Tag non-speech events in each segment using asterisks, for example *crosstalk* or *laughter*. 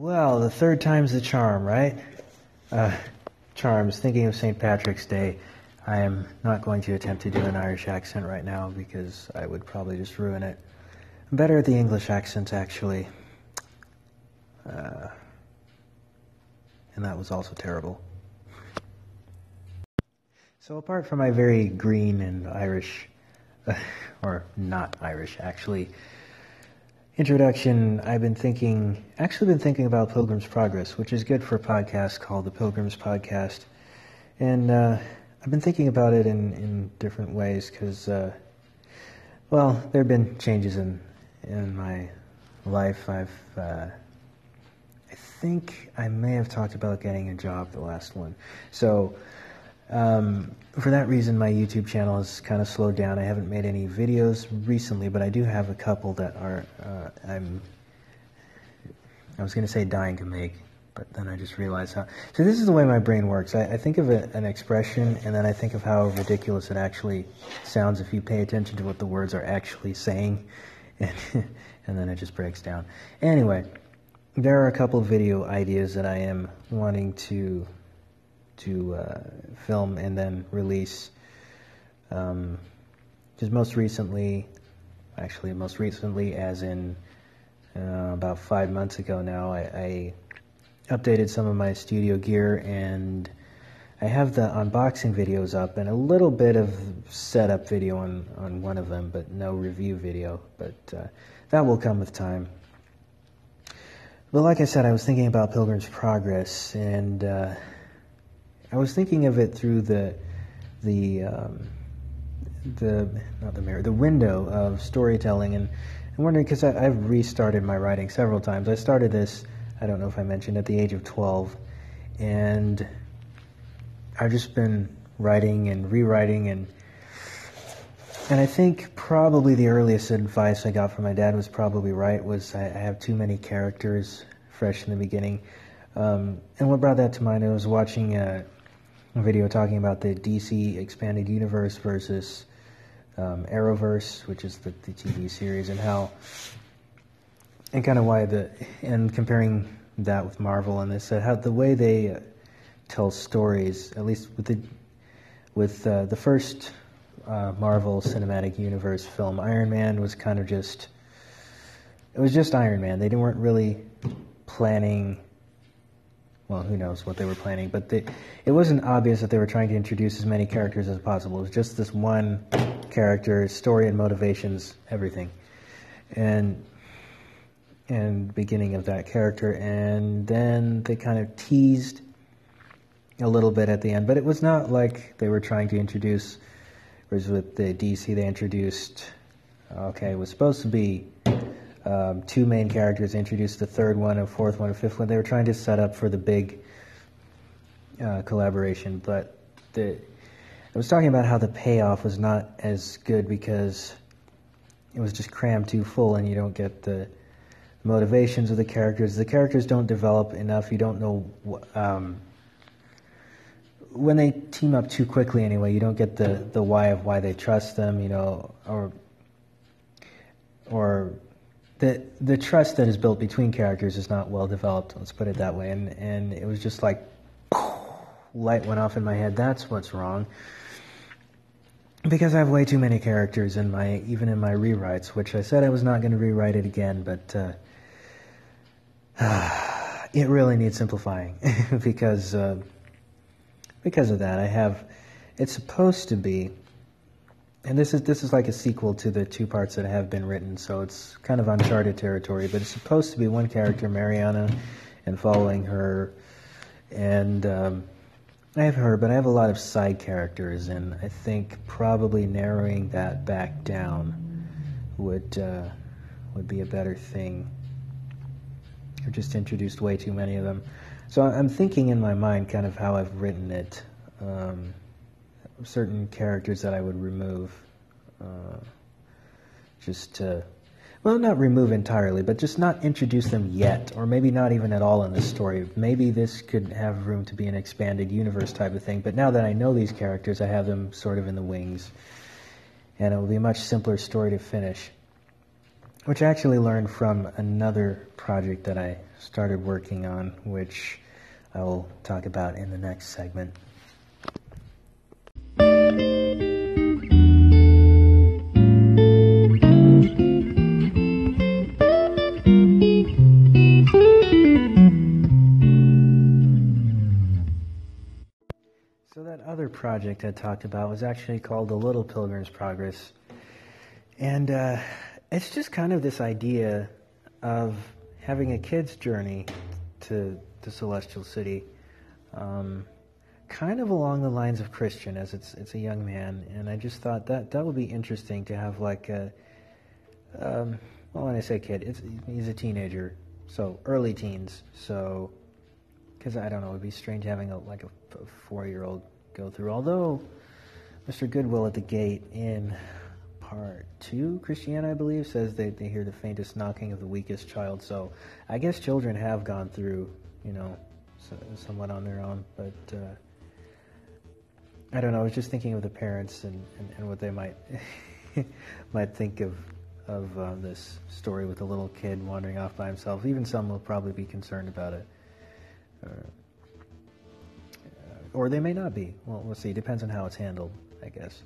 Well, the third time's the charm, right? Uh, charms, thinking of St. Patrick's Day. I am not going to attempt to do an Irish accent right now because I would probably just ruin it. I'm better at the English accent, actually. Uh, and that was also terrible. So, apart from my very green and Irish, *laughs* or not Irish, actually, introduction, I've been thinking, actually been thinking about Pilgrim's Progress, which is good for a podcast called the Pilgrim's Podcast. And uh, I've been thinking about it in, in different ways because, uh, well, there have been changes in, in my life. I've, uh, I think I may have talked about getting a job the last one. So, um, for that reason, my YouTube channel has kind of slowed down. I haven't made any videos recently, but I do have a couple that are uh, I'm. I was going to say dying to make, but then I just realized how. So this is the way my brain works. I, I think of a, an expression, and then I think of how ridiculous it actually sounds if you pay attention to what the words are actually saying, *laughs* and, and then it just breaks down. Anyway, there are a couple video ideas that I am wanting to to uh, film and then release. Um, just most recently, actually, most recently, as in uh, about five months ago now, I, I, updated some of my studio gear and I have the unboxing videos up and a little bit of setup video on, on one of them, but no review video. But uh, that will come with time. But like I said, I was thinking about Pilgrim's Progress and. Uh, I was thinking of it through the the um, the not the mirror, the window of storytelling, and I'm wondering because I've restarted my writing several times. I started this, I don't know if I mentioned, at the age of 12, and I've just been writing and rewriting and and I think probably the earliest advice I got from my dad was probably right. Was I, I have too many characters fresh in the beginning, um, and what brought that to mind? I was watching. Uh, a video talking about the DC expanded universe versus um, Arrowverse, which is the, the TV series, and how and kind of why the and comparing that with Marvel and this uh, how the way they uh, tell stories, at least with the with uh, the first uh, Marvel Cinematic Universe film, Iron Man was kind of just it was just Iron Man. They weren't really planning well, who knows what they were planning, but they, it wasn't obvious that they were trying to introduce as many characters as possible. It was just this one character, story and motivations, everything, and and beginning of that character, and then they kind of teased a little bit at the end, but it was not like they were trying to introduce. Whereas with the DC, they introduced, okay, it was supposed to be um, two main characters, introduced the third one, a fourth one, a fifth one. They were trying to set up for the big uh, collaboration, but the, I was talking about how the payoff was not as good because it was just crammed too full, and you don't get the motivations of the characters. The characters don't develop enough. You don't know. Um, when they team up too quickly, anyway, you don't get the, the why of why they trust them, you know, or or the the trust that is built between characters is not well developed. Let's put it that way. And and it was just like light went off in my head. That's what's wrong. Because I have way too many characters in my even in my rewrites, which I said I was not going to rewrite it again, but uh, *sighs* it really needs simplifying *laughs* because uh, because of that. I have it's supposed to be and this is this is like a sequel to the two parts that have been written, so it's kind of uncharted territory. But it's supposed to be one character, Mariana, and following her, and um, I have her, but I have a lot of side characters, and I think probably narrowing that back down would uh, would be a better thing. I've just introduced way too many of them, so I'm thinking in my mind kind of how I've written it. Um, certain characters that I would remove, uh, just to, well, not remove entirely, but just not introduce them yet, or maybe not even at all in the story. Maybe this could have room to be an expanded universe type of thing, but now that I know these characters, I have them sort of in the wings, and it will be a much simpler story to finish. which I actually learned from another project that I started working on, which I will talk about in the next segment. Project I talked about was actually called The Little Pilgrim's Progress. And uh, it's just kind of this idea of having a kid's journey to the Celestial City, um, kind of along the lines of Christian, as it's it's a young man. And I just thought that that would be interesting to have like a, um, well, when I say kid, it's he's a teenager, so early teens. So, because I don't know, it would be strange having a like a, a four-year-old go through. Although Mr. Goodwill at the gate in part two, Christiana, I believe, says they, they hear the faintest knocking of the weakest child. So I guess children have gone through, you know, so, somewhat on their own. But uh, I don't know. I was just thinking of the parents and, and, and what they might *laughs* might think of of uh, this story with a little kid wandering off by himself. Even some will probably be concerned about it. Or they may not be. Well, we'll see. Depends on how it's handled, I guess.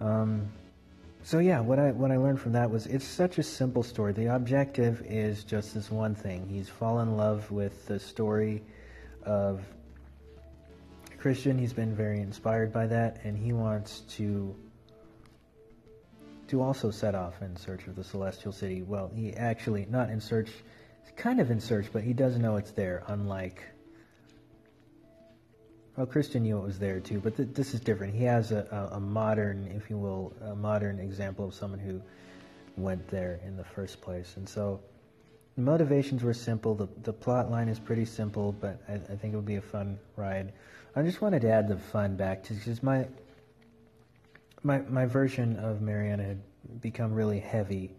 Um, so yeah, what I what I learned from that was it's such a simple story. The objective is just this one thing. He's fallen in love with the story of Christian. He's been very inspired by that, and he wants to to also set off in search of the celestial city. Well, he actually not in search, kind of in search, but he does know it's there. Unlike well, Christian knew it was there too, but th- this is different. He has a, a, a, modern, if you will, a modern example of someone who went there in the first place. And so the motivations were simple. The, the plot line is pretty simple, but I, I think it would be a fun ride. I just wanted to add the fun back to because my, my, my version of Mariana had become really heavy.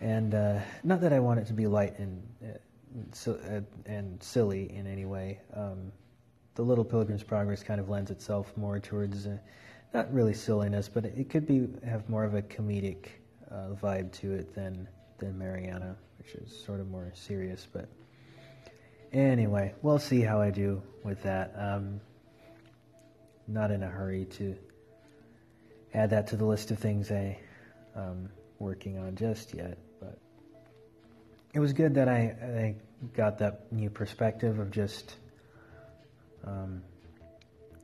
And uh, not that I want it to be light and, uh, so, uh, and silly in any way. Um, the Little Pilgrim's Progress kind of lends itself more towards uh, not really silliness, but it could be have more of a comedic uh, vibe to it than than Mariana, which is sort of more serious. But anyway, we'll see how I do with that. Um, not in a hurry to add that to the list of things I um, working on just yet, but it was good that I, I got that new perspective of just um,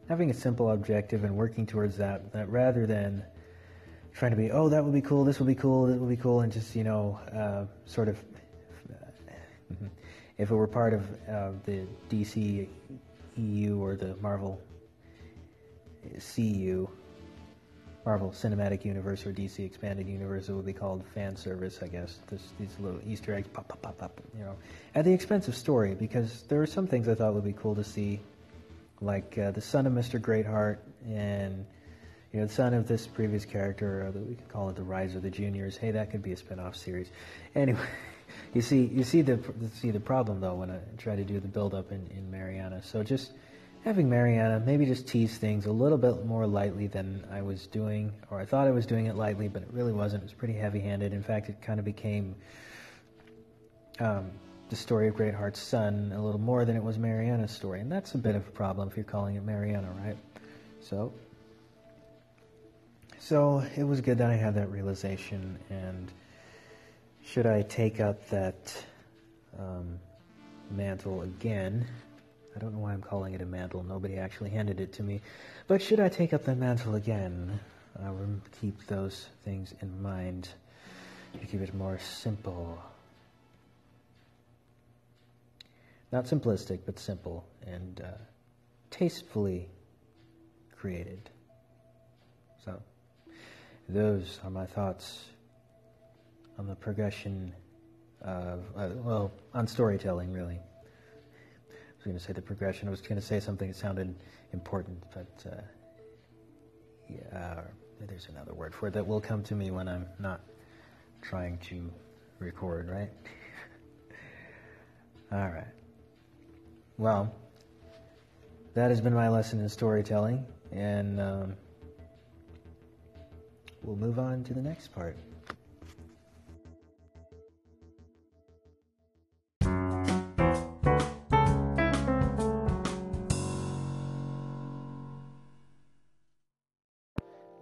having a simple objective and working towards that, that rather than trying to be, oh, that would be cool, this would be cool, this would be cool, and just, you know, uh, sort of, *laughs* if it were part of uh, the DC EU or the Marvel CU, Marvel Cinematic Universe or DC Expanded Universe, it would be called fan service, I guess. This, these little Easter eggs pop, pop, pop, pop, you know, at the expense of story, because there are some things I thought would be cool to see like uh, the son of Mr. Greatheart and you know the son of this previous character, or the, we could call it the Rise of the Juniors. Hey, that could be a spin-off series. Anyway, *laughs* you see, you see the see the problem though when I try to do the build-up in, in Mariana. So just having Mariana maybe just tease things a little bit more lightly than I was doing, or I thought I was doing it lightly, but it really wasn't. It was pretty heavy-handed. In fact, it kind of became. Um, the story of Greatheart's son a little more than it was Mariana's story. And that's a bit of a problem if you're calling it Mariana, right? So, so it was good that I had that realization. And should I take up that um, mantle again? I don't know why I'm calling it a mantle. Nobody actually handed it to me. But should I take up the mantle again? I will keep those things in mind to keep it more simple. Not simplistic, but simple and uh, tastefully created. So, those are my thoughts on the progression of, uh, well, on storytelling, really. I was going to say the progression. I was going to say something that sounded important, but uh, yeah, there's another word for it that will come to me when I'm not trying to record, right? *laughs* All right. Well, That has been my lesson in storytelling, and um, we'll move on to the next part.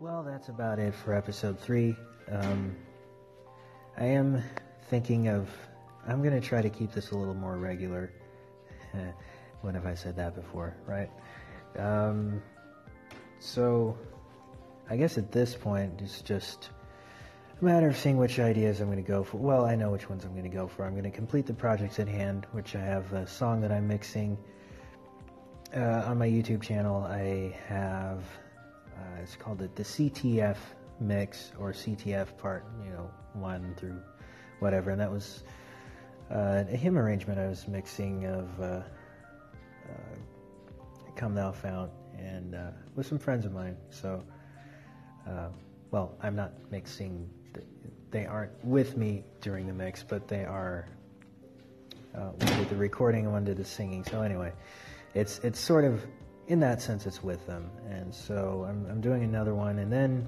Well, that's about it for episode three. Um, I am thinking of, I'm going to try to keep this a little more regular. *laughs* when have I said that before, right? Um, so, I guess at this point, it's just a matter of seeing which ideas I'm going to go for. Well, I know which ones I'm going to go for. I'm going to complete the projects at hand, which I have a song that I'm mixing. Uh, on my YouTube channel, I have uh, it's called the, the CTF mix or CTF part, you know, one through whatever, and that was uh, a hymn arrangement I was mixing of uh, uh "Come Thou Fount" and uh, with some friends of mine. So, uh, well, I'm not mixing; they aren't with me during the mix, but they are. one did the recording and one did the singing. So anyway, it's it's sort of in that sense, it's with them. And so I'm, I'm doing another one, and then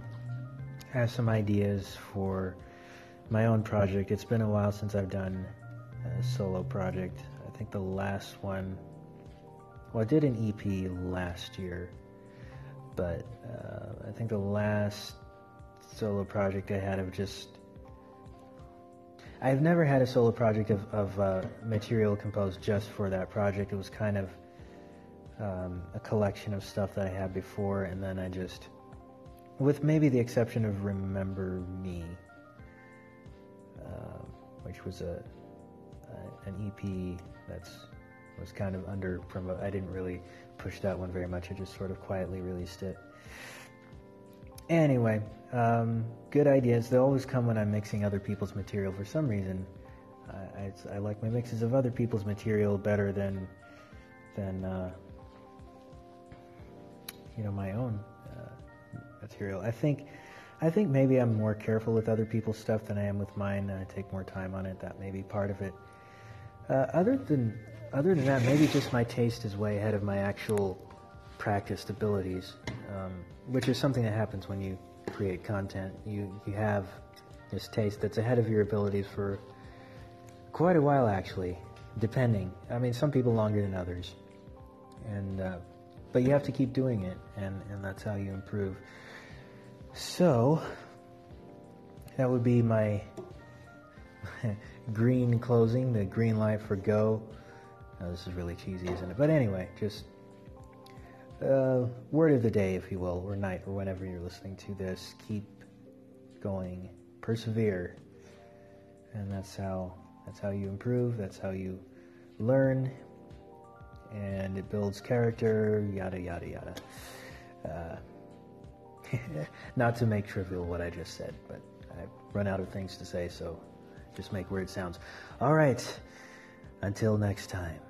I have some ideas for my own project. It's been a while since I've done solo project. I think the last one, well, I did an EP last year, but uh, I think the last solo project I had of just. I've never had a solo project of, of uh, material composed just for that project. It was kind of um, a collection of stuff that I had before, and then I just, with maybe the exception of Remember Me, uh, which was a, a, an EP that's was kind of under promo. I didn't really push that one very much. I just sort of quietly released it. Anyway, um, good ideas. They always come when I'm mixing other people's material. For some reason, I, I, I like my mixes of other people's material better than than uh, you know my own uh, material. I think I think maybe I'm more careful with other people's stuff than I am with mine. I take more time on it. That may be part of it. Uh, other than other than that, maybe just my taste is way ahead of my actual practiced abilities, um, which is something that happens when you create content. You you have this taste that's ahead of your abilities for quite a while, actually, depending. I mean, some people longer than others, and uh, but you have to keep doing it, and, and that's how you improve. So, that would be my *laughs* green closing, the green light for go. Oh, this is really cheesy, isn't it? But anyway, just uh, word of the day, if you will, or night, or whenever you're listening to this. Keep going, persevere, and that's how that's how you improve. That's how you learn and it builds character, yada, yada, yada. Uh, *laughs* not to make trivial what I just said, but I've run out of things to say, so just make weird sounds. All right, until next time.